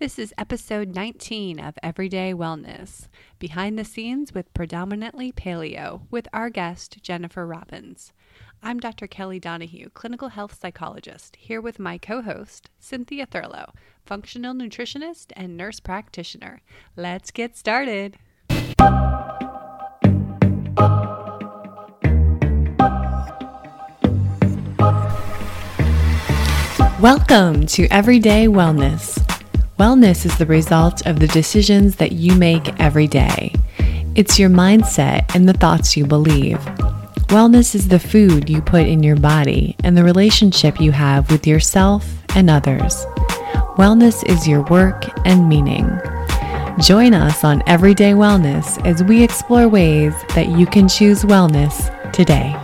This is episode 19 of Everyday Wellness, behind the scenes with predominantly paleo, with our guest, Jennifer Robins. I'm Dr. Kelly Donahue, clinical health psychologist, here with my co host, Cynthia Thurlow, functional nutritionist and nurse practitioner. Let's get started. Welcome to Everyday Wellness. Wellness is the result of the decisions that you make every day. It's your mindset and the thoughts you believe. Wellness is the food you put in your body and the relationship you have with yourself and others. Wellness is your work and meaning. Join us on Everyday Wellness as we explore ways that you can choose wellness today.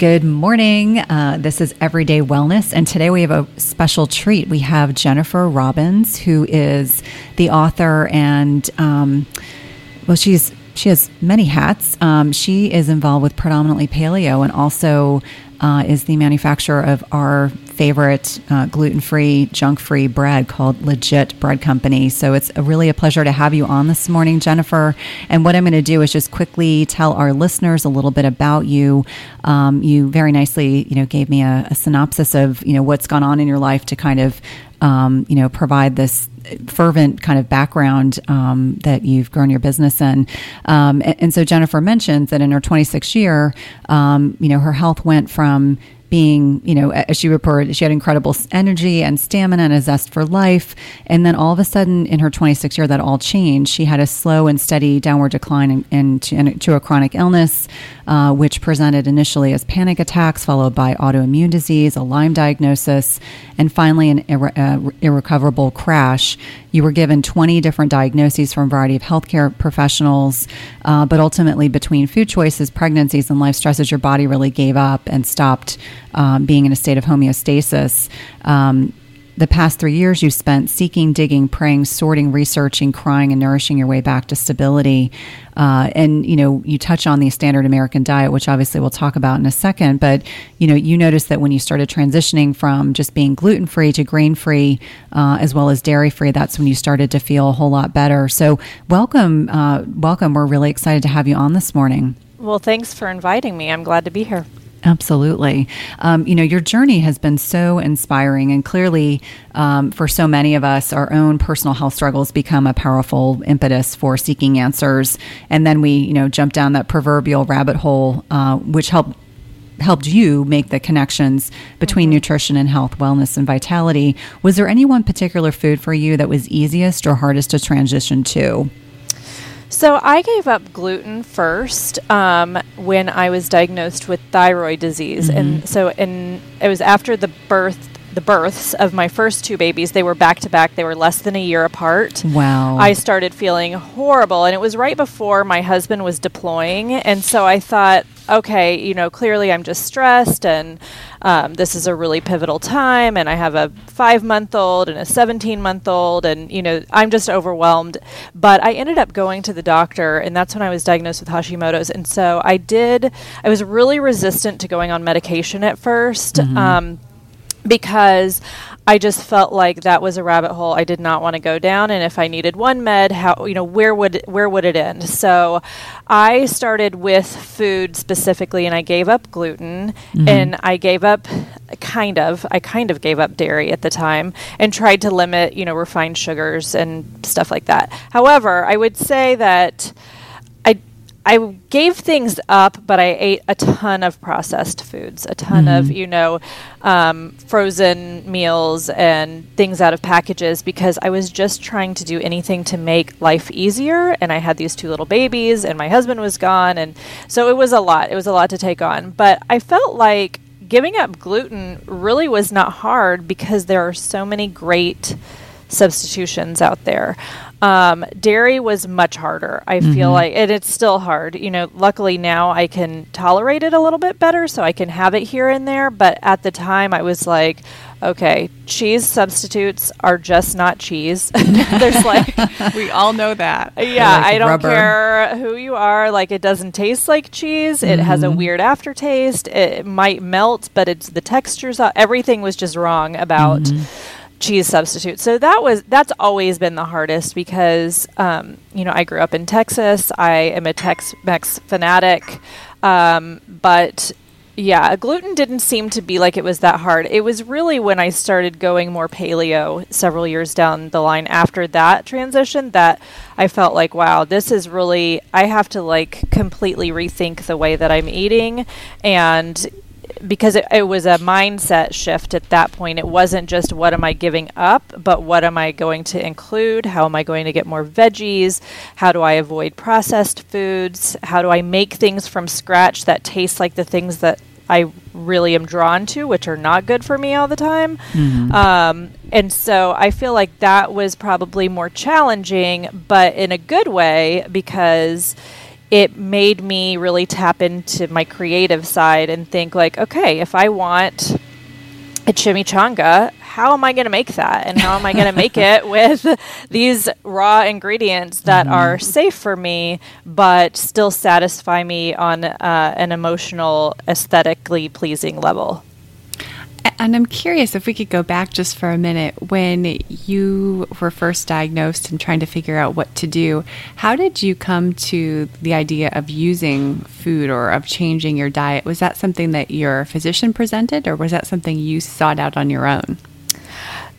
Good morning. Uh, this is Everyday Wellness, and today we have a special treat. We have Jennifer Robins, who is the author, and um, well, she's she has many hats. Um, she is involved with predominantly paleo, and also uh, is the manufacturer of our favorite uh, gluten free, junk free bread called Legit Bread Company. So it's a really a pleasure to have you on this morning, Jennifer. And what I'm going to do is just quickly tell our listeners a little bit about you. Um, you very nicely, you know, gave me a, a synopsis of you know what's gone on in your life to kind of um, you know, provide this fervent kind of background um, that you've grown your business in. Um, and, and, so Jennifer mentioned that in her 26th year, um, you know, her health went from being, you know, as she reported, she had incredible energy and stamina and a zest for life. And then all of a sudden, in her 26 year, that all changed. She had a slow and steady downward decline into, into a chronic illness, uh, which presented initially as panic attacks, followed by autoimmune disease, a Lyme diagnosis, and finally an irre- uh, irrecoverable crash. You were given 20 different diagnoses from a variety of healthcare professionals, uh, but ultimately, between food choices, pregnancies, and life stresses, your body really gave up and stopped um, being in a state of homeostasis. Um, the past three years you spent seeking, digging, praying, sorting, researching, crying, and nourishing your way back to stability. Uh, and you know, you touch on the standard American diet, which obviously we'll talk about in a second. But you know, you noticed that when you started transitioning from just being gluten free to grain free, uh, as well as dairy free, that's when you started to feel a whole lot better. So, welcome, uh, welcome. We're really excited to have you on this morning. Well, thanks for inviting me. I'm glad to be here. Absolutely. Um, you know, your journey has been so inspiring, and clearly, um, for so many of us, our own personal health struggles become a powerful impetus for seeking answers. And then we, you know, jump down that proverbial rabbit hole, uh, which helped helped you make the connections between mm-hmm. nutrition and health, wellness, and vitality. Was there any one particular food for you that was easiest or hardest to transition to? So I gave up gluten first um, when I was diagnosed with thyroid disease, mm-hmm. and so and it was after the birth the births of my first two babies. They were back to back. They were less than a year apart. Wow. I started feeling horrible, and it was right before my husband was deploying, and so I thought, okay, you know, clearly I'm just stressed and um, this is a really pivotal time and I have a five month old and a 17 month old and, you know, I'm just overwhelmed. But I ended up going to the doctor and that's when I was diagnosed with Hashimoto's. And so I did, I was really resistant to going on medication at 1st mm-hmm. um, because I just felt like that was a rabbit hole I did not want to go down and if I needed one med how you know where would where would it end so I started with food specifically and I gave up gluten mm-hmm. and I gave up kind of I kind of gave up dairy at the time and tried to limit you know refined sugars and stuff like that however I would say that I gave things up, but I ate a ton of processed foods, a ton mm-hmm. of, you know, um, frozen meals and things out of packages because I was just trying to do anything to make life easier. And I had these two little babies, and my husband was gone. And so it was a lot. It was a lot to take on. But I felt like giving up gluten really was not hard because there are so many great substitutions out there. Um, dairy was much harder. I mm-hmm. feel like, and it's still hard. You know, luckily now I can tolerate it a little bit better, so I can have it here and there. But at the time, I was like, okay, cheese substitutes are just not cheese. There's like, we all know that. Yeah, like I don't rubber. care who you are. Like, it doesn't taste like cheese. It has a weird aftertaste. It might melt, but it's the textures. Everything was just wrong about cheese substitute. So that was that's always been the hardest because um, you know I grew up in Texas. I am a Tex-Mex fanatic, um, but yeah, gluten didn't seem to be like it was that hard. It was really when I started going more paleo several years down the line after that transition that I felt like, wow, this is really, I have to like completely rethink the way that I'm eating. And because it, it was a mindset shift at that point. It wasn't just what am I giving up, but what am I going to include? How am I going to get more veggies? How do I avoid processed foods? How do I make things from scratch that taste like the things that I really am drawn to, which are not good for me all the time? Um, and so I feel like that was probably more challenging, but in a good way because it made me really tap into my creative side and think like okay if i want a chimichanga how am i going to make that? And how am i going to make it with these raw ingredients that are safe for me but still satisfy me on uh, an emotional aesthetically pleasing level And I'm curious if we could go back just for a minute when you were first diagnosed and trying to figure out what to do. How did you come to the idea of using food or of changing your diet? Was that something that your physician presented or was that something you sought out on your own?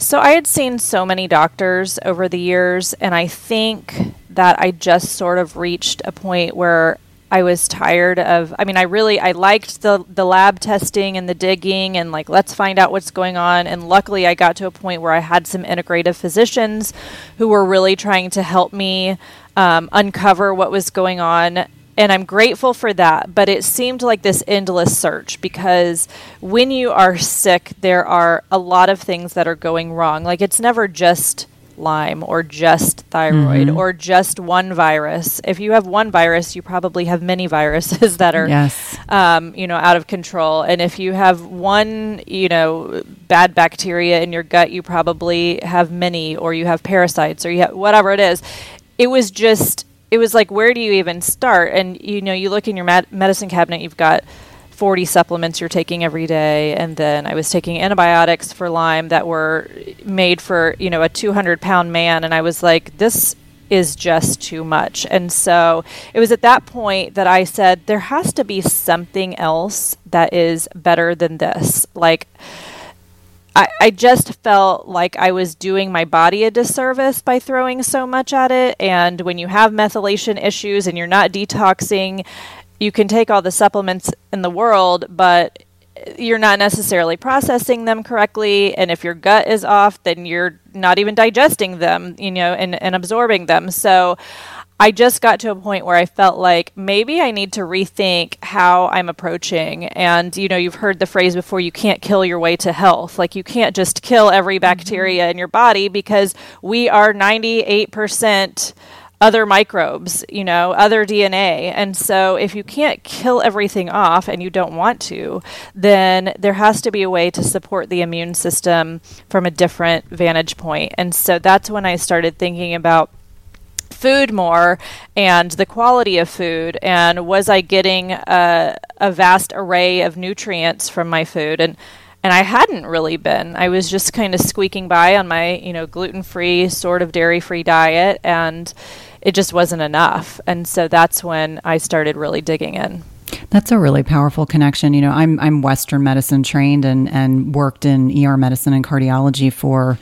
So I had seen so many doctors over the years, and I think that I just sort of reached a point where I was tired of. I mean, I really I liked the the lab testing and the digging and like let's find out what's going on. And luckily, I got to a point where I had some integrative physicians who were really trying to help me um, uncover what was going on and I'm grateful for that. But it seemed like this endless search because when you are sick, there are a lot of things that are going wrong. Like it's never just Lyme or just thyroid or just one virus. If you have one virus, you probably have many viruses that are Yes. um, you know, out of control. And if you have one, you know, bad bacteria in your gut, you probably have many, or you have parasites, or you have whatever it is. It was just, it was like, where do you even start? And you know, you look in your med- medicine cabinet, you've got 40 supplements you're taking every day and then i was taking antibiotics for lyme that were made for you know a 200 pound man and i was like this is just too much and so it was at that point that i said there has to be something else that is better than this like I, I just felt like I was doing my body a disservice by throwing so much at it. And when you have methylation issues and you're not detoxing, you can take all the supplements in the world, but you're not necessarily processing them correctly. And if your gut is off, then you're not even digesting them, you know, and, and absorbing them. So I just got to a point where I felt like maybe I need to rethink how I'm approaching. And, you know, you've heard the phrase before you can't kill your way to health. Like, you can't just kill every mm-hmm. bacteria in your body because we are 98% other microbes, you know, other DNA. And so if you can't kill everything off and you don't want to, then there has to be a way to support the immune system from a different vantage point. And so that's when I started thinking about food more and the quality of food and was I getting a, a vast array of nutrients from my food and and I hadn't really been. I was just kind of squeaking by on my, you know, gluten-free, sort of dairy-free diet and it just wasn't enough. And so that's when I started really digging in. That's a really powerful connection. You know, I'm I'm Western medicine trained and and worked in ER medicine and cardiology for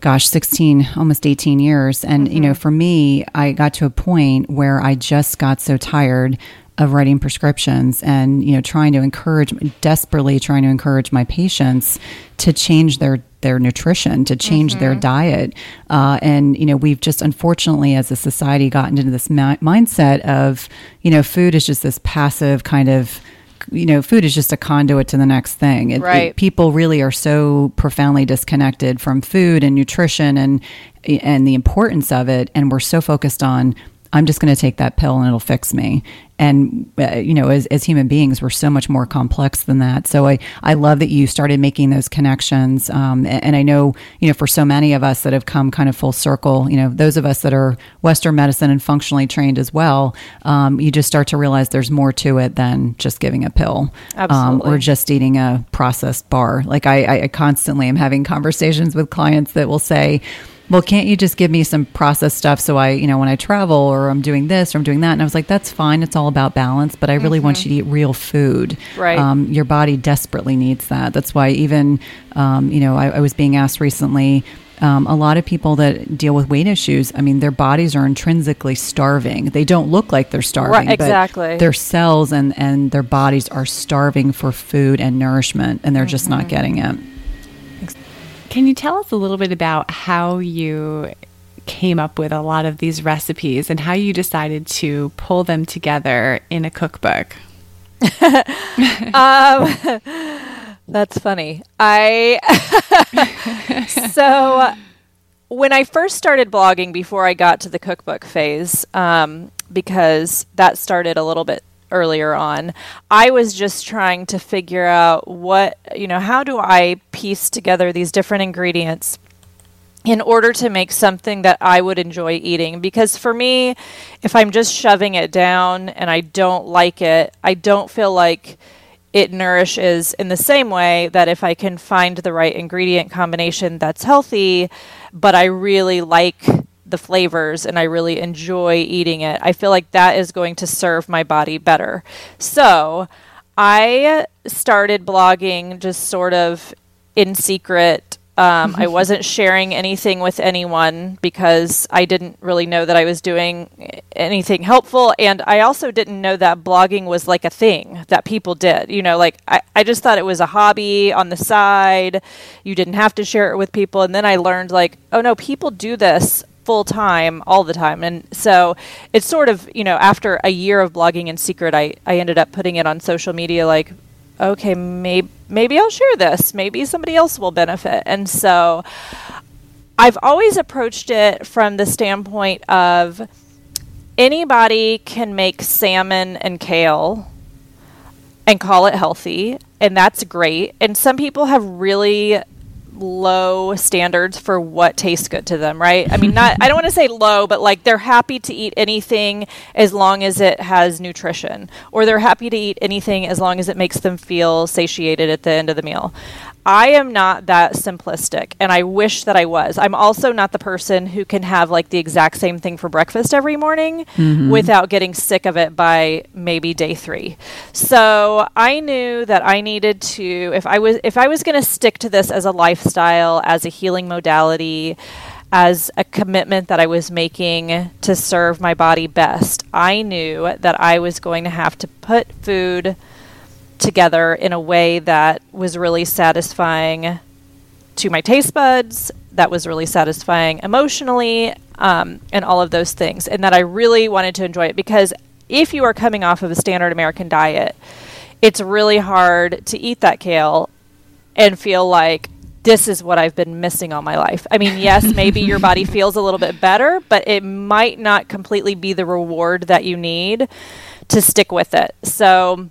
gosh, 16, almost 18 years. And, you know, for me, I got to a point where I just got so tired of writing prescriptions and, you know, trying to encourage, desperately trying to encourage my patients to change their their nutrition, to change their diet. Uh, and, you know, we've just unfortunately as a society gotten into this mi- mindset of, you know, food is just this passive kind of, you know, food is just a conduit to the next thing. It- it- Right. people really are so profoundly disconnected from food and nutrition and and the importance of it, and we're so focused on I'm just going to take that pill and it'll fix me. And, uh, you know, as, as human beings, we're so much more complex than that. So I, I love that you started making those connections. Um, and, and, I know, you know, for so many of us that have come kind of full circle, you know, those of us that are Western medicine and functionally trained as well, um, you just start to realize there's more to it than just giving a pill um, or just eating a processed bar. Like I, I constantly am having conversations with clients that will say, well, can't you just give me some processed stuff so I, you know, when I travel or I'm doing this or I'm doing that? And I was like, that's fine. It's all about balance, but I really mm-hmm. want you to eat real food. Right. Um, your body desperately needs that. That's why even, um, you know, I, I was being asked recently, um, a lot of people that deal with weight issues, I mean, their bodies are intrinsically starving. They don't look like they're starving, right, exactly. their cells and, and their bodies are starving for food and nourishment, and they're mm-hmm. just not mm-hmm. getting it. Can you tell us a little bit about how you came up with a lot of these recipes and how you decided to pull them together in a cookbook? um, that's funny. I so when I first started blogging before I got to the cookbook phase, um, because that started a little bit earlier on. I was just trying to figure out what, you know, how do I piece together these different ingredients in order to make something that I would enjoy eating. Because for me, if I'm just shoving it down and I don't like it, I don't feel like it nourishes in the same way that if I can find the right ingredient combination that's healthy, but I really like the flavors and I really enjoy eating it, I feel like that is going to serve my body better. So I started blogging just sort of in secret. Um, I wasn't sharing anything with anyone because I didn't really know that I was doing anything helpful. And I also didn't know that blogging was like a thing that people did. You know, like I, I just thought it was a hobby on the side. You didn't have to share it with people. And then I learned, like, oh no, people do this full time all the time. And so it's sort of, you know, after a year of blogging in secret, I, I ended up putting it on social media like, okay, maybe, maybe I'll share this. Maybe somebody else will benefit. And so I've always approached it from the standpoint of anybody can make salmon and kale and call it healthy and that's great and some people have really low standards for what tastes good to them, right? I mean, not I don't want to say low, but like they're happy to eat anything as long as it has nutrition, or they're happy to eat anything as long as it makes them feel satiated at the end of the meal. I am not that simplistic, and I wish that I was. I'm also not the person who can have like the exact same thing for breakfast every morning mm-hmm. without getting sick of it by maybe day three. So I knew that I needed to, if I was, if I was going to stick to this as a lifestyle, as a healing modality, as a commitment that I was making to serve my body best, I knew that I was going to have to put food together in a way that was really satisfying to my taste buds, that was really satisfying emotionally, um, and all of those things. And that I really wanted to enjoy it because if you are coming off of a standard American diet, it's really hard to eat that kale and feel like this is what I've been missing all my life. I mean, yes, maybe your body feels a little bit better, but it might not completely be the reward that you need to stick with it. So,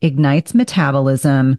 ignites metabolism,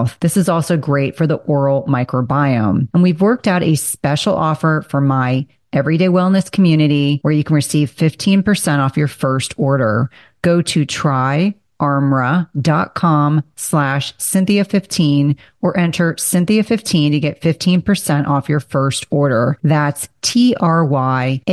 This is also great for the oral microbiome. And we've worked out a special offer for my everyday wellness community where you can receive 15% off your first order. Go to try armra.com slash Cynthia15 or enter Cynthia15 to get 15% off your first order. That's T-R-Y-A-R-M-R-A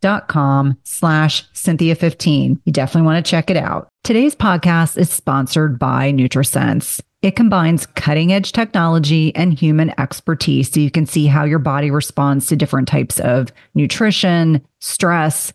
dot com slash Cynthia15. You definitely want to check it out. Today's podcast is sponsored by NutriSense. It combines cutting edge technology and human expertise so you can see how your body responds to different types of nutrition, stress,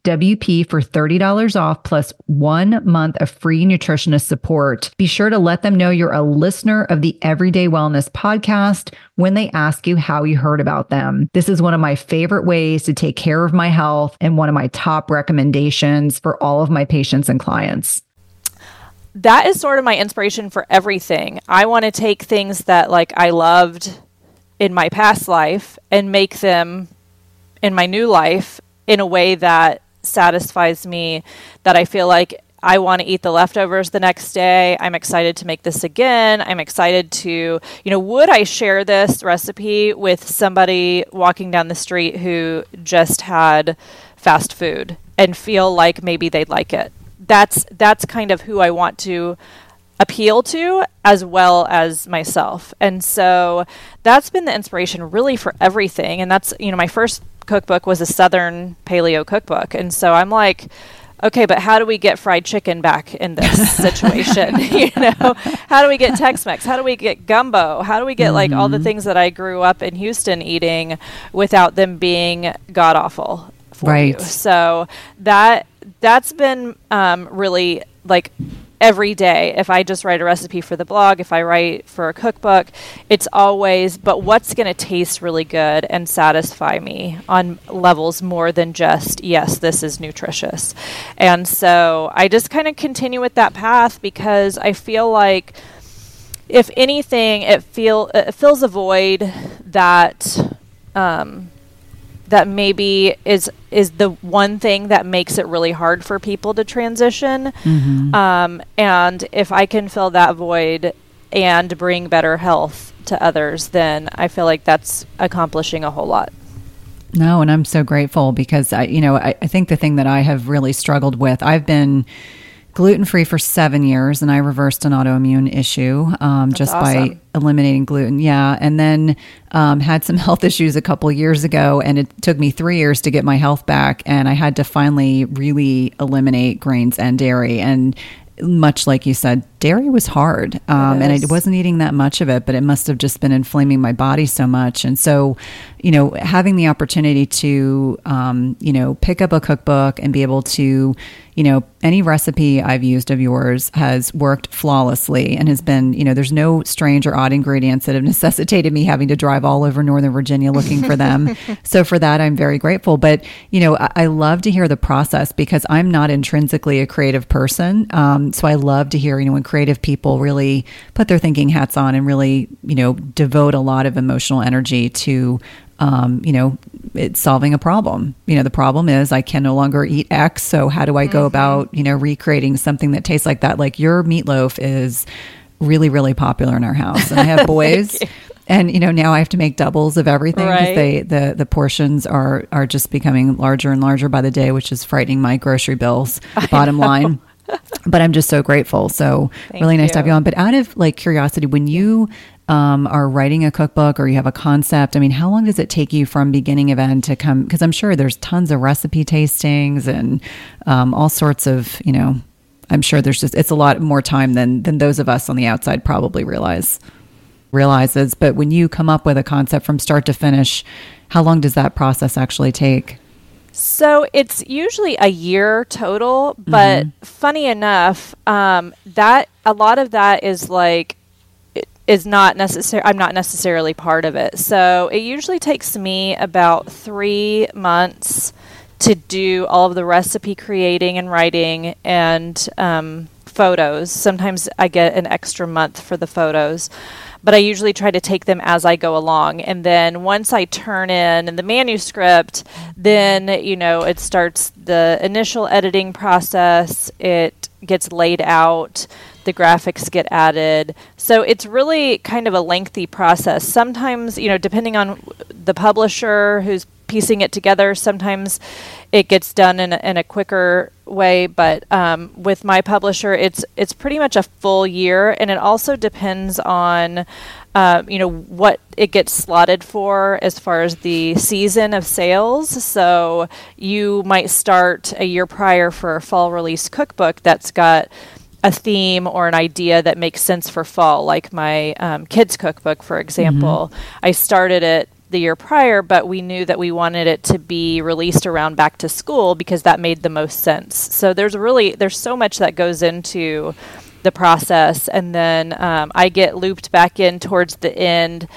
WP for $30 off plus one month of free nutritionist support. Be sure to let them know you're a listener of the Everyday Wellness podcast when they ask you how you heard about them. This is one of my favorite ways to take care of my health and one of my top recommendations for all of my patients and clients that is sort of my inspiration for everything. I want to take things that like I loved in my past life and make them in my new life in a way that satisfies me that I feel like I want to eat the leftovers the next day. I'm excited to make this again. I'm excited to, you know, would I share this recipe with somebody walking down the street who just had fast food and feel like maybe they'd like it? That's that's kind of who I want to appeal to as well as myself. And so that's been the inspiration really for everything and that's, you know, my first cookbook was a Southern paleo cookbook. And so I'm like, okay, but how do we get fried chicken back in this situation? you know, how do we get Tex-Mex? How do we get gumbo? How do we get mm-hmm. like all the mm-hmm. things that I grew up in Houston eating without them being god awful? right. You? So that that's been um, really like every day. If I just write a recipe for the blog, if I write for a cookbook, it's always, but what's going to taste really good and satisfy me on levels more than just, yes, this is nutritious. And so I just kind of continue with that path because I feel like if anything, it feel it fills a void that um, that maybe is is the one thing that makes it really hard for people to transition. Mm-hmm. Um, and if I can fill that void and bring better health to others, then I feel like that's accomplishing a whole lot. No, and I'm so grateful because I, you know, I, I think the thing that I have really struggled with, I've been gluten free for seven years, and I reversed an autoimmune issue um, just awesome. by eliminating gluten. Yeah, and then um, had some health issues a couple years ago, and it took me three years to get my health back, and I had to finally really eliminate grains and dairy. And much like you said, dairy was hard. Um, and I wasn't eating that much of it, but it must have just been inflaming my body so much. And so, you know, having the opportunity to, um, you know, pick up a cookbook and be able to, you know, any recipe I've used of yours has worked flawlessly and has been, you know, there's no strange or odd ingredients that have necessitated me having to drive all over Northern Virginia looking for them. so for that, I'm very grateful. But, you know, I, I, love to hear the process because I'm not intrinsically a creative person. Um, so I love to hear, you know, when creative people really put their thinking hats on and really, you know, devote a lot of emotional energy to um, you know, it's solving a problem. You know, the problem is I can no longer eat X. So how do I go mm-hmm. about, you know, recreating something that tastes like that? Like your meatloaf is really, really popular in our house. And I have boys. and you know now I have to make doubles of everything because right. they the the portions are are just becoming larger and larger by the day, which is frightening my grocery bills. Bottom line, but I'm just so grateful. So Thank really nice you. to have you on. But out of like curiosity, when you um, are writing a cookbook or you have a concept, I mean, how long does it take you from beginning of end to come? Because I'm sure there's tons of recipe tastings and um, all sorts of, you know, I'm sure there's just it's a lot more time than than those of us on the outside probably realize realizes. But when you come up with a concept from start to finish, how long does that process actually take? So it's usually a year total, but mm-hmm. funny enough, um, that a lot of that is like is not necessary. I'm not necessarily part of it. So it usually takes me about three months to do all of the recipe creating and writing and um, photos. Sometimes I get an extra month for the photos but I usually try to take them as I go along. And then once I turn in the manuscript, then, you know, it starts the initial editing process, it gets laid out, the graphics get added. So it's really kind of a lengthy process. Sometimes, you know, depending on the publisher who's piecing it together. Sometimes it gets done in a, in a quicker way, but um, with my publisher, it's it's pretty much a full year, and it also depends on. Uh, you know what it gets slotted for as far as the season of sales. So you might start a year prior for a fall release cookbook that's got a theme or an idea that makes sense for fall, like my um, kids cookbook, for example. Mm-hmm. I started it the year prior, but we knew that we wanted it to be released around back to school because that made the most sense. So there's really there's so much that goes into the process, and then um, I get looped back in towards the end.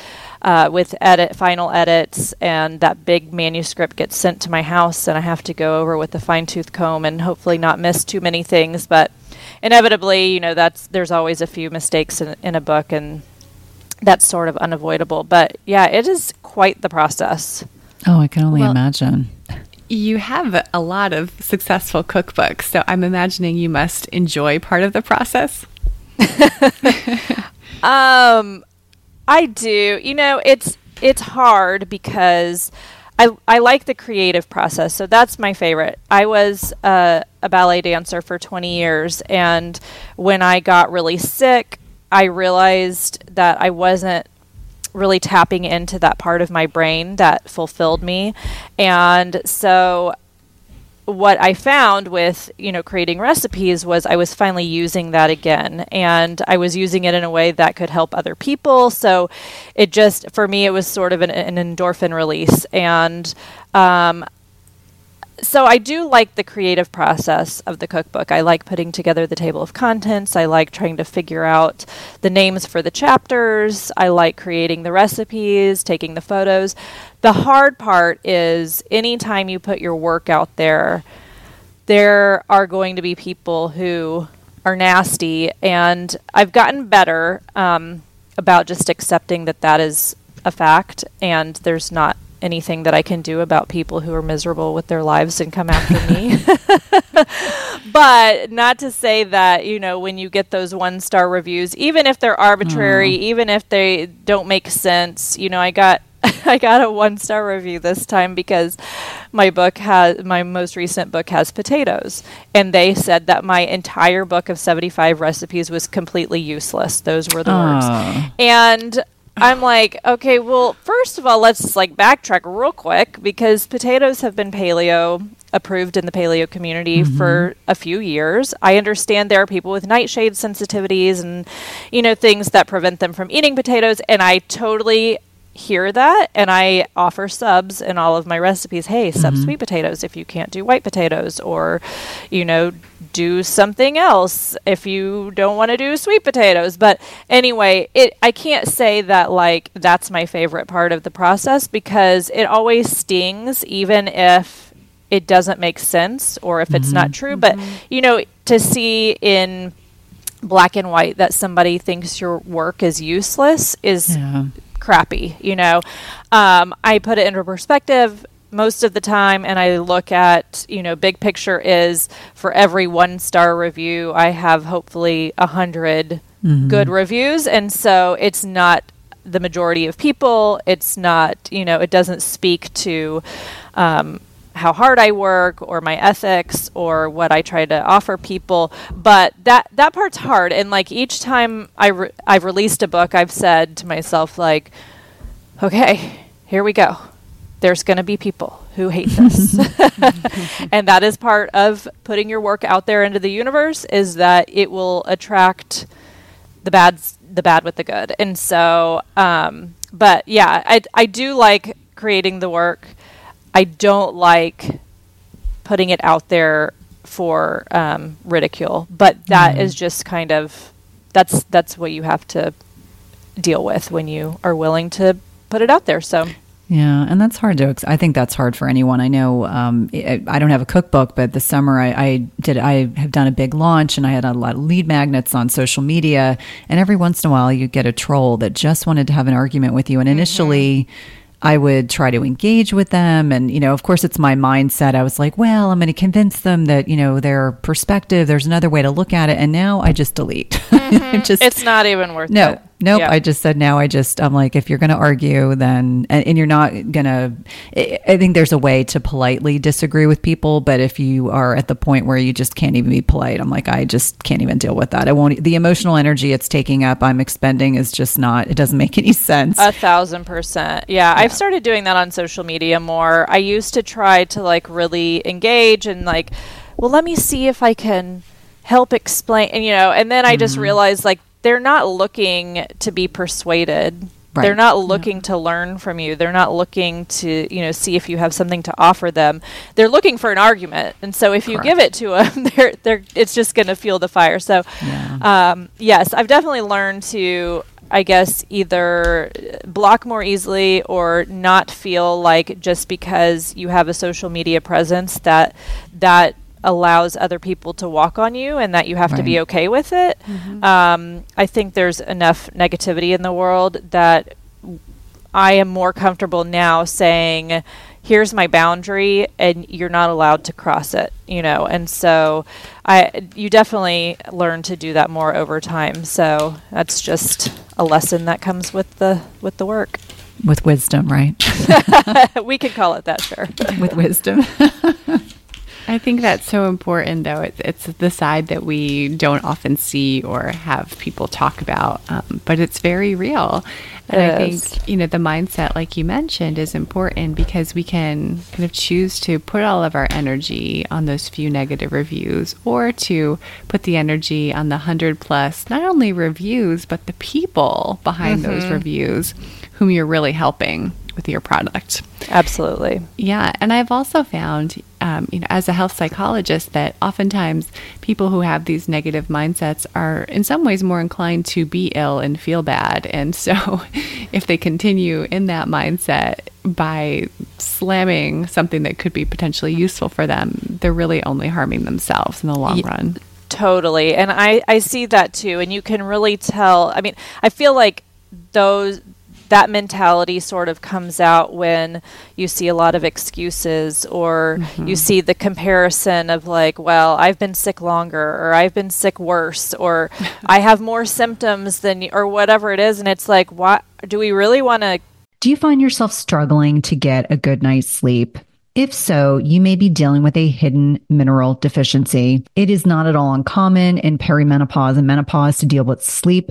Uh, with edit final edits and that big manuscript gets sent to my house and i have to go over with a fine-tooth comb and hopefully not miss too many things but inevitably you know that's there's always a few mistakes in, in a book and that's sort of unavoidable. But yeah, it is quite the process. Oh, I can only well, imagine. You have a lot of successful cookbooks, so I'm imagining you must enjoy part of the process. um, I do. You know, it's it's hard because I I like the creative process, so that's my favorite. I was uh, a ballet dancer for 20 years, and when I got really sick, I realized that I wasn't really tapping into that part of my brain that fulfilled me. And so what I found with, you know, creating recipes was I was finally using that again and I was using it in a way that could help other people. So it just, for me, it was sort of an, an endorphin release. And um, so I do like the creative process of the cookbook. I like putting together the table of contents. I like trying to figure out the names for the chapters. I like creating the recipes, taking the photos. The hard part is anytime you put your work out there, there are going to be people who are nasty, and I've gotten better um, about just accepting that that is a fact, and there's not anything that I can do about people who are miserable with their lives and come after me. but not to say that, you know, when you get those one star reviews, even if they're arbitrary, mm. even if they don't make sense, you know, I got I got a one star review this time because my book has my most recent book has potatoes, and they said that my entire book of seventy five recipes was completely useless. Those were the words, and. I'm like, okay, well, first of all, let's like backtrack real quick because potatoes have been paleo approved in the paleo community mm-hmm. for a few years. I understand there are people with nightshade sensitivities and you know things that prevent them from eating potatoes and I totally hear that and I offer subs in all of my recipes. Hey, sub mm-hmm. sweet potatoes if you can't do white potatoes or you know do something else if you don't want to do sweet potatoes. But anyway, it I can't say that like that's my favorite part of the process because it always stings even if it doesn't make sense or if it's not mm-hmm. true. But mm-hmm. you know, to see in black and white that somebody thinks your work is useless is Yeah. Crappy. You know, um, I put it into perspective most of the time, and I look at you know, big picture is for every one star review, I have hopefully a 100 good reviews, and so it's not the majority of people. It's not you know, it doesn't speak to. Um, how hard I work or my ethics or what I try to offer people. But that that part's hard. And like each time I re- I've released a book I've said to myself like okay here we go. There's going to be people who hate this. And that is part of putting your work out there into the universe is that it will attract the bad the bad with the good. And so um, but yeah I, I do like creating the work i don't like putting it out there for um, ridicule but that is just kind of that's that's what you have to deal with when you are willing to put it out there so Yeah, and that's hard to. I think that's hard for anyone. I know. Um, I, I don't have a cookbook, but this summer I, I did. I have done a big launch, and I had a lot of lead magnets on social media. And every once in a while, you get a troll that just wanted to have an argument with you. And initially. I would try to engage with them. And, you know, of course, it's my mindset. I was like, well, I'm going to convince them that, you know, their perspective, there's another way to look at it. And now I just delete. Mm-hmm. I just, it's not even worth no, it nope. Yeah. I just said now. I just I'm like, if you're going to argue, then and, and you're not going to. I think there's a way to politely disagree with people, but if you are at the point where you just can't even be polite, I'm like, I just can't even deal with that. I won't. The emotional energy it's taking up, I'm expending, is just not. It doesn't make any sense. A thousand percent. Yeah, I've started doing that on social media more. I used to try to like really engage and like, well, let me see if I can help explain, and you know, and then I Mm-hmm. just realized like they're not looking to be persuaded. They're not looking to learn from you. They're not looking to, you know, see if you have something to offer them. They're looking for an argument. And so if you give it to them, they're they're it's just going to fuel the fire. So Yeah. um, yes, I've definitely learned to, I guess, either block more easily or not feel like just because you have a social media presence that that allows other people to walk on you and that you have to be okay with it. Um, I think there's enough negativity in the world that I am more comfortable now saying, here's my boundary and you're not allowed to cross it, you know. And so I you definitely learn to do that more over time. So that's just a lesson that comes with the with the work. with wisdom, right? we could call it that, sure. with wisdom. I think that's so important, though. It's, it's the side that we don't often see or have people talk about, um, but it's very real. And It I is. think, you know, the mindset, like you mentioned, is important because we can kind of choose to put all of our energy on those few negative reviews or to put the energy on the 100 plus, not only reviews, but the people behind those reviews whom you're really helping with your product. Absolutely. Yeah, and I've also found, um, you know, as a health psychologist, that oftentimes people who have these negative mindsets are, in some ways, more inclined to be ill and feel bad. And so, if they continue in that mindset by slamming something that could be potentially useful for them, they're really only harming themselves in the long Ye- run. Totally. And I, I see that too. And you can really tell. I mean, I feel like those that mentality sort of comes out when you see a lot of excuses or you mm-hmm. see the comparison of like, well, I've been sick longer or I've been sick worse or I have more symptoms than y- or whatever it is and it's like, what do we really want to Do you find yourself struggling to get a good night's sleep? If so, you may be dealing with a hidden mineral deficiency. It is not at all uncommon in perimenopause and menopause to deal with sleep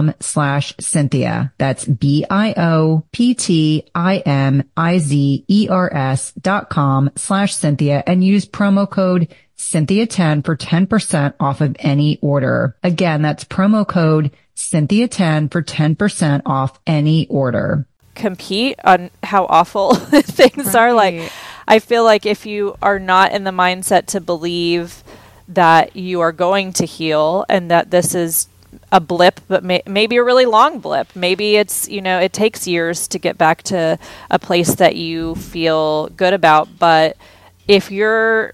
com slash Cynthia. That's B-I-O-P-T-I-M-I-Z-E-R-S dot com slash Cynthia and use promo code Cynthia 10 for 10% off of any order. Again, that's promo code Cynthia 10 for 10% off any order. Compete on how awful things right. are. Like, I feel like if you are not in the mindset to believe that you are going to heal and that this is a blip, but may, maybe a really long blip. Maybe it's, you know, it takes years to get back to a place that you feel good about. But if you're,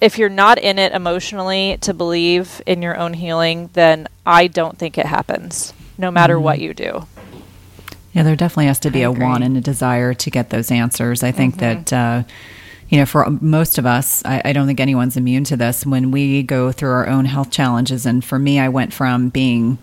if you're not in it emotionally to believe in your own healing, then I don't think it happens, no matter mm. what you do. Yeah, there definitely has to be a want and a desire to get those answers. I think mm-hmm. that, uh, you know, for most of us, I, I, don't think anyone's immune to this when we go through our own health challenges. And for me, I went from being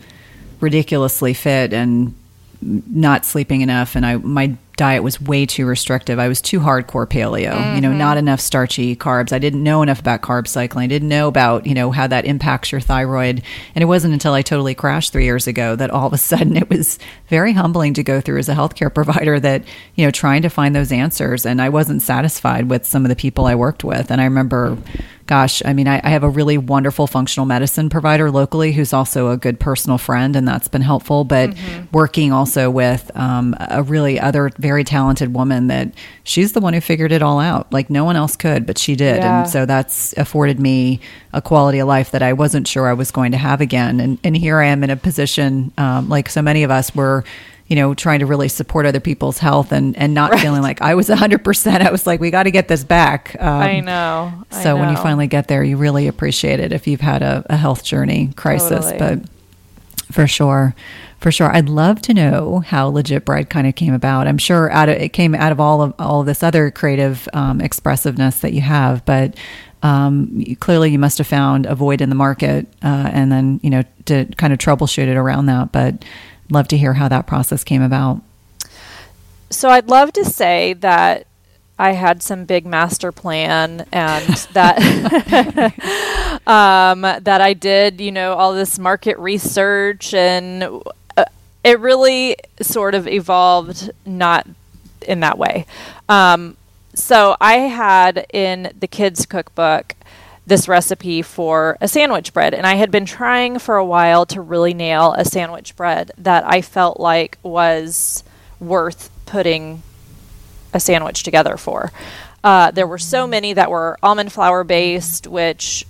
ridiculously fit and not sleeping enough, and I my diet was way too restrictive. I was too hardcore paleo, mm-hmm. you know, not mm-hmm. enough starchy carbs. I didn't know enough about carb cycling. I didn't know about, you know, how that impacts your thyroid. And it wasn't until I totally crashed three years ago that all of a sudden it was very humbling to go through as a healthcare provider that, you know, trying to find those answers. And I wasn't satisfied with some of the people I worked with. And I remember gosh, I mean, I, I, have a really wonderful functional medicine provider locally who's also a good personal friend, and that's been helpful. But mm-hmm. working also with um, a really other very talented woman that she's the one who figured it all out. Like no one else could, but she did, yeah. and so that's afforded me a quality of life that I wasn't sure I was going to have again. And and here I am in a position um, like so many of us were you know, trying to really support other people's health and, and not right. feeling like I was 100%. I was like, we got to get this back. Um, I know. I so know. when you finally get there, you really appreciate it if you've had a, a health journey crisis. Totally. But for sure, for sure. I'd love to know how Legit Bread kind of came about. I'm sure out of, it came out of all of all of this other creative um, expressiveness that you have, but um, clearly you must have found a void in the market uh, and then, you know, to kind of troubleshoot it around that. But love to hear how that process came about. So I'd love to say that I had some big master plan and that um, that I did, you know, all this market research and uh, it really sort of evolved not in that way. Um, so I had in the kids' cookbook this recipe for a sandwich bread. And I had been trying for a while to really nail a sandwich bread that I felt like was worth putting a sandwich together for. Uh, there were so many that were almond flour based, which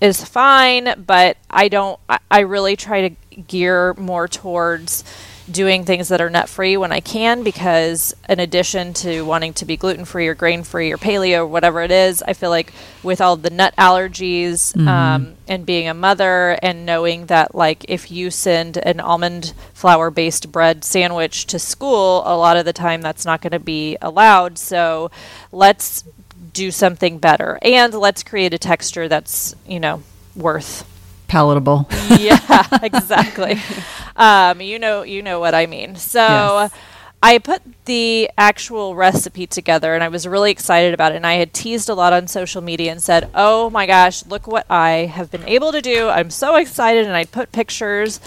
is fine, but I don't, I, I really try to gear more towards doing things that are nut free when I can because, in addition to wanting to be gluten free or grain free or paleo or whatever it is, I feel like with all the nut allergies mm-hmm. um, and being a mother and knowing that, like, if you send an almond flour based bread sandwich to school, a lot of the time that's not going to be allowed. So let's do something better and let's create a texture that's, you know, worth palatable. yeah, exactly. um, you know, you know what I mean. So. Yes. I put the actual recipe together and I was really excited about it. And I had teased a lot on social media and said, Oh my gosh, look what I have been able to do. I'm so excited. And I put pictures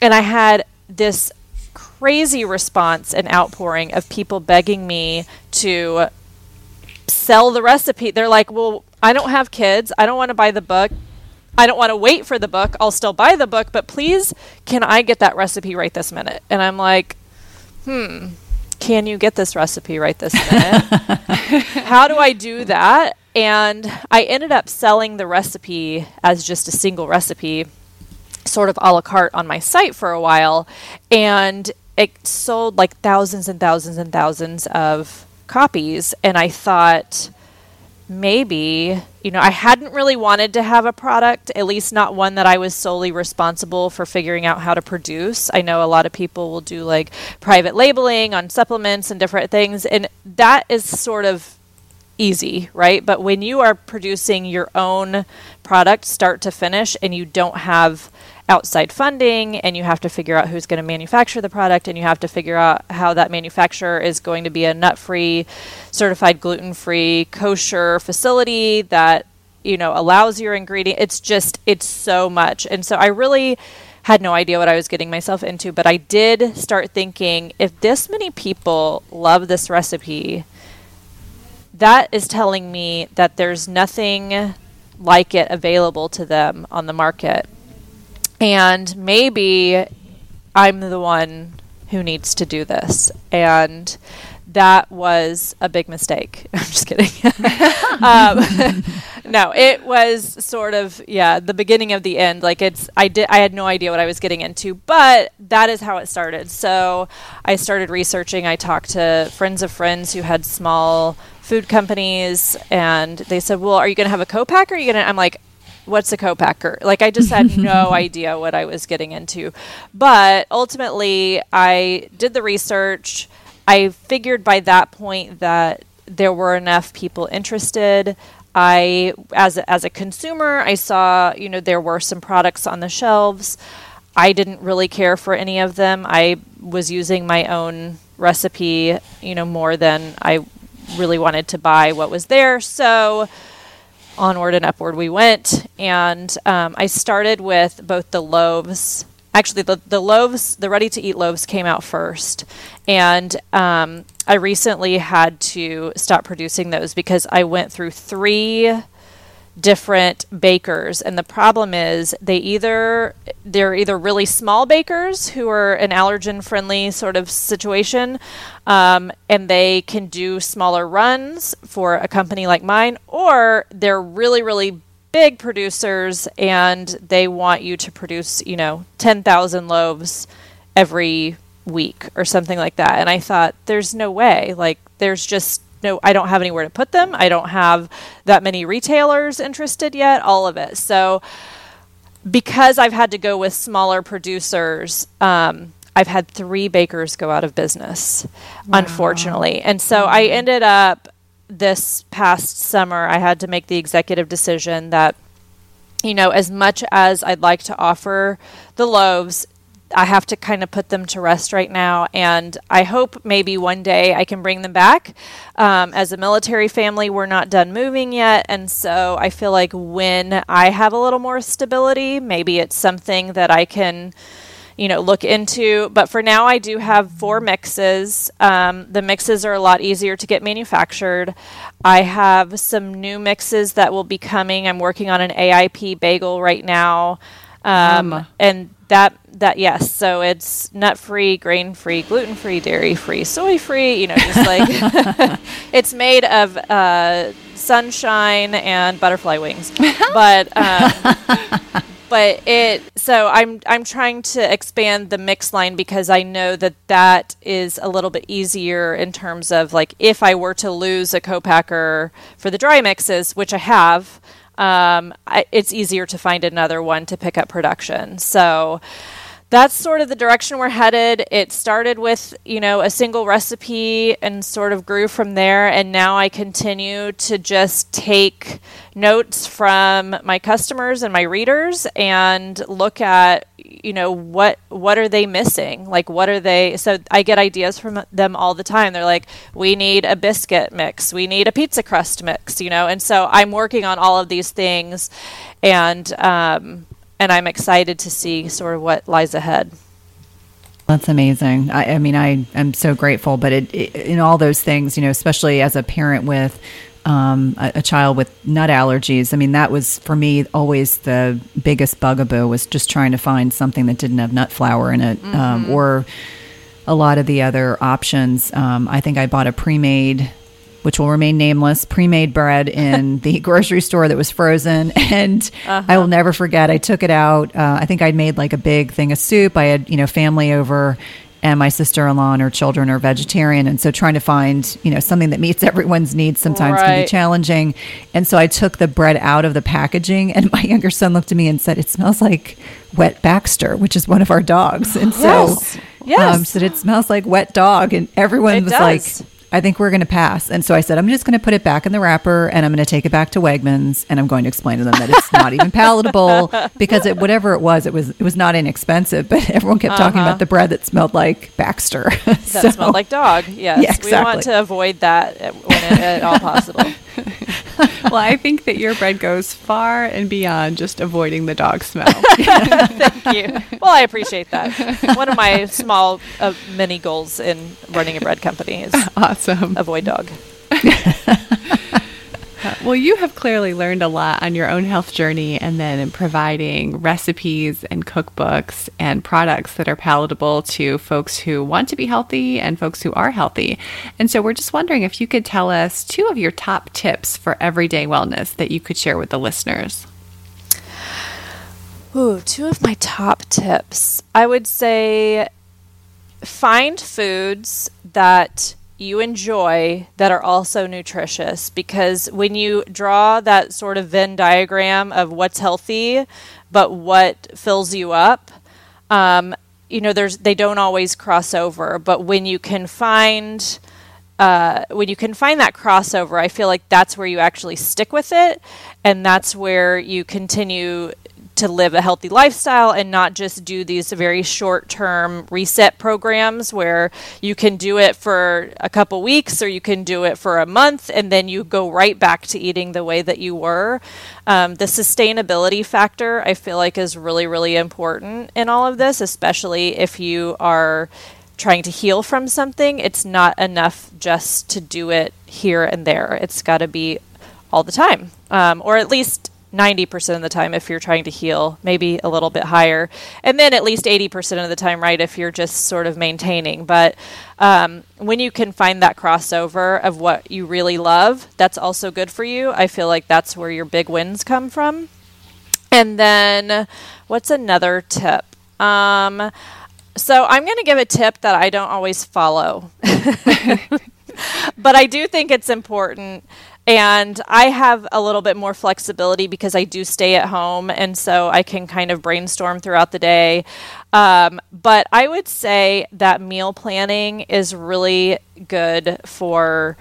and I had this crazy response and outpouring of people begging me to sell the recipe. They're like, Well, I don't have kids. I don't want to buy the book. I don't want to wait for the book. I'll still buy the book, but please, can I get that recipe right this minute? And I'm like, hmm, can you get this recipe right this minute? How do I do that? And I ended up selling the recipe as just a single recipe, sort of a la carte on my site for a while. And it sold like thousands and thousands and thousands of copies. And I thought, maybe, you know, I hadn't really wanted to have a product, at least not one that I was solely responsible for figuring out how to produce. I know a lot of people will do like private labeling on supplements and different things, and that is sort of easy, right? But when you are producing your own product start to finish and you don't have outside funding and you have to figure out who's going to manufacture the product and you have to figure out how that manufacturer is going to be a nut free certified gluten free kosher facility that you know allows your ingredient it's just it's so much. And so i really had no idea what i was getting myself into but i did start thinking if this many people love this recipe that is telling me that there's nothing like it available to them on the market and maybe I'm the one who needs to do this. And that was a big mistake. I'm just kidding. um, no, it was sort of yeah the beginning of the end. Like it's I did I had no idea what I was getting into, but that is how it started. So I started researching. I talked to friends of friends who had small food companies, and they said, "Well, are you going to have a co-packer? Are you going to?" I'm like, what's a co-packer? Like i just had no idea what i was getting into. But ultimately i did the research. I figured by that point that there were enough people interested. I as a, as a consumer i saw you know there were some products on the shelves. I didn't really care for any of them. I was using my own recipe you know more than i really wanted to buy what was there. So onward and upward we went. And um, I started with both the loaves. Actually, the, the loaves, the ready to eat loaves came out first. And um, I recently had to stop producing those because I went through three different bakers. And the problem is they either they're either really small bakers who are an allergen friendly sort of situation um, and they can do smaller runs for a company like mine or they're really really big producers and they want you to produce you know 10,000 loaves every week or something like that. And i thought there's no way. Like there's just no I don't have anywhere to put them. I don't have that many retailers interested yet, all of it. So because I've had to go with smaller producers, um, I've had three bakers go out of business, wow. unfortunately. And so mm-hmm. I ended up this past summer, I had to make the executive decision that, you know, as much as I'd like to offer the loaves, I have to kind of put them to rest right now, and I hope maybe one day I can bring them back. Um, as a military family, we're not done moving yet, and so I feel like when I have a little more stability, maybe it's something that I can, you know, look into. But for now, I do have four mixes. Um, the mixes are a lot easier to get manufactured. I have some new mixes that will be coming. I'm working on an AIP bagel right now. Um, and that that yes. So it's nut free grain free gluten free dairy free soy free you know just like it's made of uh, sunshine and butterfly wings. But um, but it so i'm i'm trying to expand the mix line because i know that that is a little bit easier in terms of like if i were to lose a co-packer for the dry mixes which i have um, I, it's easier to find another one to pick up production. So that's sort of the direction we're headed. It started with, you know, a single recipe and sort of grew from there. And now I continue to just take notes from my customers and my readers and look at, you know, what what are they missing? Like what are they so I get ideas from them all the time. They're like, we need a biscuit mix, we need a pizza crust mix, you know, and so I'm working on all of these things and um and I'm excited to see sort of what lies ahead. That's amazing. I, I mean, I am so grateful, but it, it, in all those things, you know, especially as a parent with um, a, a, child with nut allergies. I mean, that was for me always the biggest bugaboo was just trying to find something that didn't have nut flour in it, um, mm-hmm. um, or a lot of the other options. Um, I think I bought a pre-made which will remain nameless, pre made bread in the grocery store that was frozen. And uh-huh. I will never forget, I took it out. Uh, I think I'd made like a big thing of soup. I had, you know, family over and my sister-in-law and her children are vegetarian and so trying to find you know something that meets everyone's needs sometimes right. can be challenging and so i took the bread out of the packaging and my younger son looked at me and said it smells like wet baxter which is one of our dogs and so yes. Yes. Um, said it smells like wet dog and everyone it was does. like I think we're going to pass. And so I said, I'm just going to put it back in the wrapper and I'm going to take it back to Wegmans and I'm going to explain to them that it's not even palatable because it, whatever it was, it was it was not inexpensive. But everyone kept uh-huh. talking about the bread that smelled like Baxter. that so, smelled like dog. Yes, yeah, exactly. we want to avoid that when it, at all possible. well, I think that your bread goes far and beyond just avoiding the dog smell. Thank you. Well, I appreciate that. One of my small uh, mini goals in running a bread company is awesome. Avoid dog. Uh, well, you have clearly learned a lot on your own health journey and then in providing recipes and cookbooks and products that are palatable to folks who want to be healthy and folks who are healthy. And so we're just wondering if you could tell us two of your top tips for everyday wellness that you could share with the listeners. Ooh, two of my top tips. I would say find foods that you enjoy that are also nutritious because when you draw that sort of Venn diagram of what's healthy but what fills you up, um, you know, there's they don't always cross over. But when you can find uh, when you can find that crossover, I feel like that's where you actually stick with it, and that's where you continue to live a healthy lifestyle and not just do these very short term reset programs where you can do it for a couple weeks or you can do it for a month and then you go right back to eating the way that you were. Um, the sustainability factor, I feel like, is really, really important in all of this, especially if you are trying to heal from something. It's not enough just to do it here and there, it's got to be all the time, um, or at least 90% of the time if you're trying to heal, maybe a little bit higher. And then at least 80% of the time, right, if you're just sort of maintaining. But um, when you can find that crossover of what you really love, that's also good for you. I feel like that's where your big wins come from. And then what's another tip? Um, so I'm going to give a tip that I don't always follow. but I do think it's important and I have a little bit more flexibility because I do stay at home, and so I can kind of brainstorm throughout the day. Um, but I would say that meal planning is really good for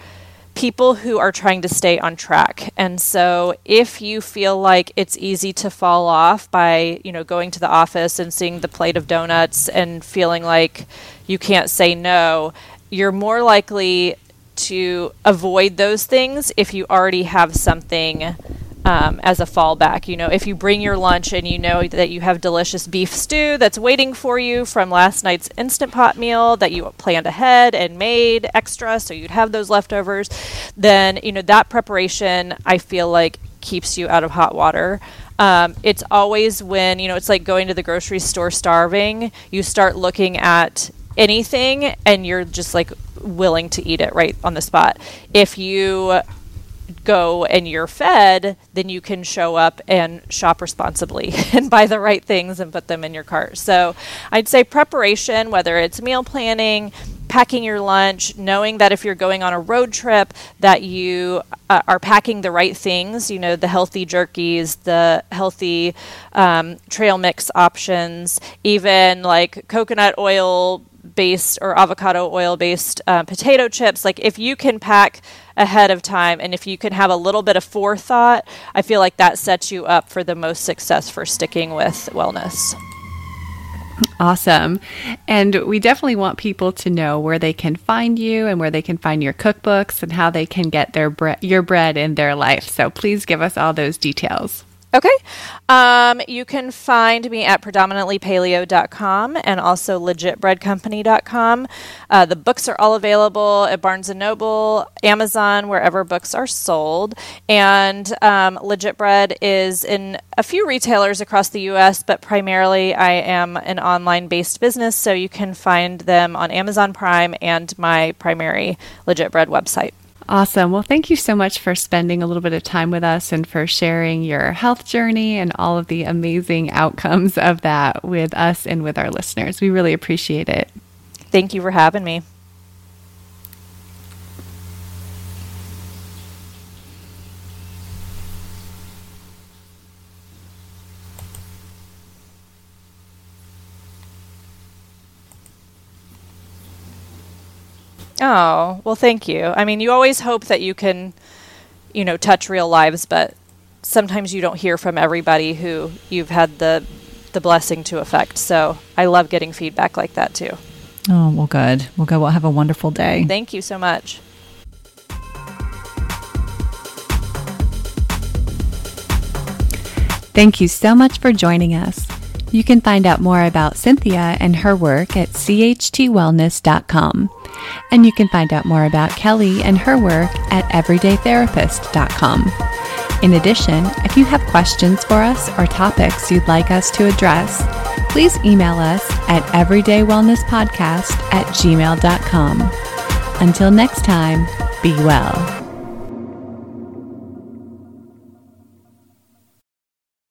people who are trying to stay on track. And so if you feel like it's easy to fall off by, you know, going to the office and seeing the plate of donuts and feeling like you can't say no, you're more likely to avoid those things if you already have something um, as a fallback. You know, if you bring your lunch and you know that you have delicious beef stew that's waiting for you from last night's instant pot meal that you planned ahead and made extra so you'd have those leftovers, then, you know, that preparation I feel like keeps you out of hot water. Um, it's always when, you know, it's like going to the grocery store starving, you start looking at anything and you're just like willing to eat it right on the spot. If you go and you're fed, then you can show up and shop responsibly and buy the right things and put them in your cart. So I'd say preparation, whether it's meal planning, packing your lunch, knowing that if you're going on a road trip, that you uh, are packing the right things, you know, the healthy jerkies, the healthy um, trail mix options, even like coconut oil based or avocado oil based uh, potato chips like if you can pack ahead of time and if you can have a little bit of forethought i feel like that sets you up for the most success for sticking with wellness Awesome. And we definitely want people to know where they can find you and where they can find your cookbooks and how they can get their bre- your bread in their life. So please give us all those details. Okay. Um, you can find me at predominantlypaleo.com and also legitbreadcompany.com. Uh, the books are all available at Barnes & Noble, Amazon, wherever books are sold. And um, Legit Bread is in a few retailers across the U.S., but primarily I am an online-based business, so you can find them on Amazon Prime and my primary Legit Bread website. Awesome. Well, thank you so much for spending a little bit of time with us and for sharing your health journey and all of the amazing outcomes of that with us and with our listeners. We really appreciate it. Thank you for having me. Oh, well, thank you. I mean, you always hope that you can, you know, touch real lives, but sometimes you don't hear from everybody who you've had the the blessing to affect. So I love getting feedback like that too. Oh, well, good. Well, good. Well, have a wonderful day. Thank you so much. Thank you so much for joining us. You can find out more about Cynthia and her work at chtwellness.com. And you can find out more about Kelly and her work at everydaytherapist.com. In addition, if you have questions for us or topics you'd like us to address, please email us at everydaywellnesspodcast at gmail.com. Until next time, be well.